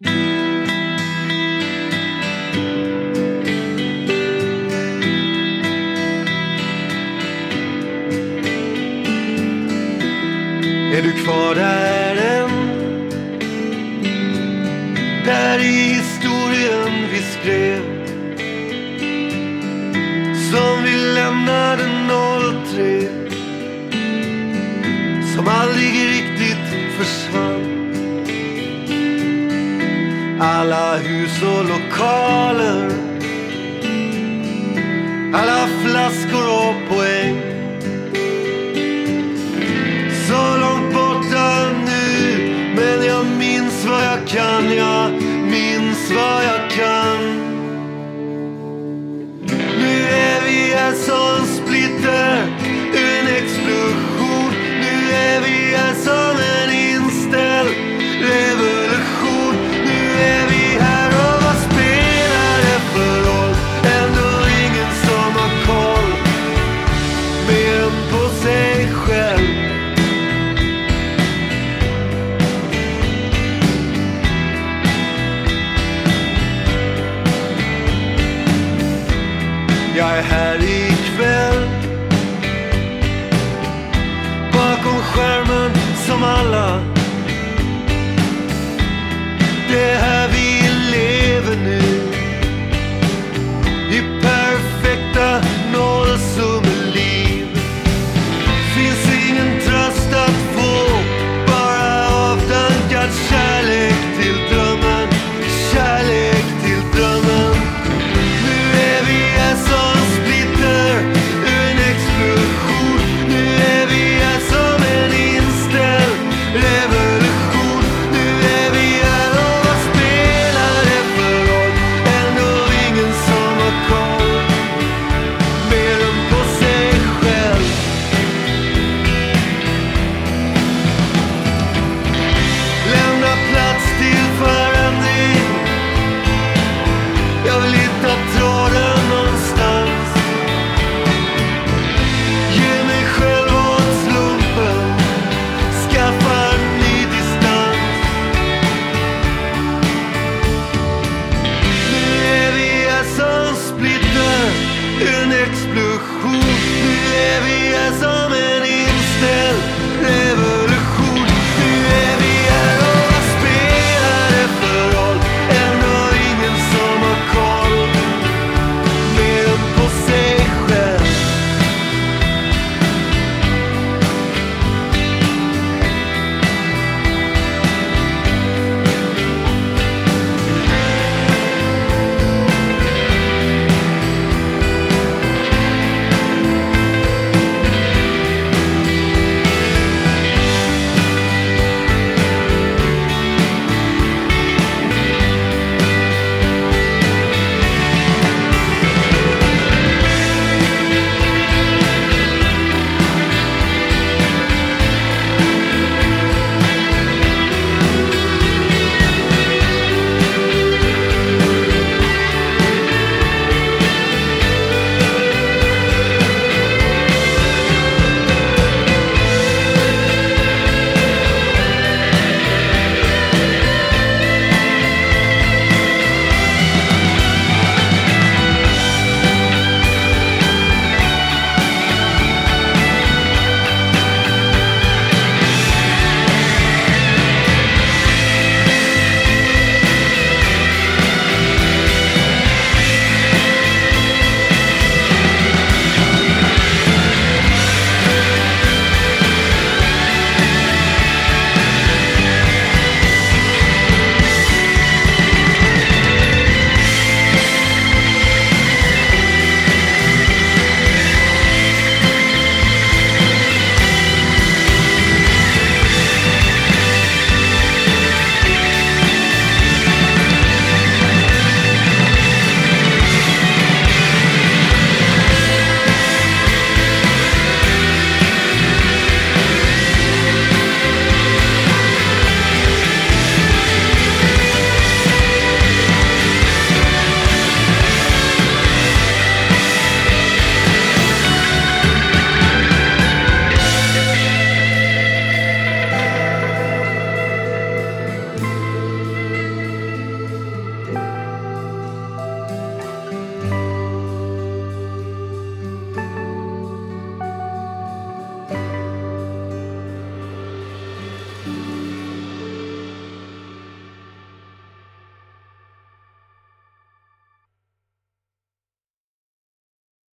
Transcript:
Är du kvar där än? Där i historien vi skrev. Som vi lämnade 03 Som aldrig riktigt försvann. Alla hus och lokaler. Alla flaskor och poäng. Så långt borta nu Men jag minns vad jag kan, jag minns vad jag kan. Nu är vi här som ja är här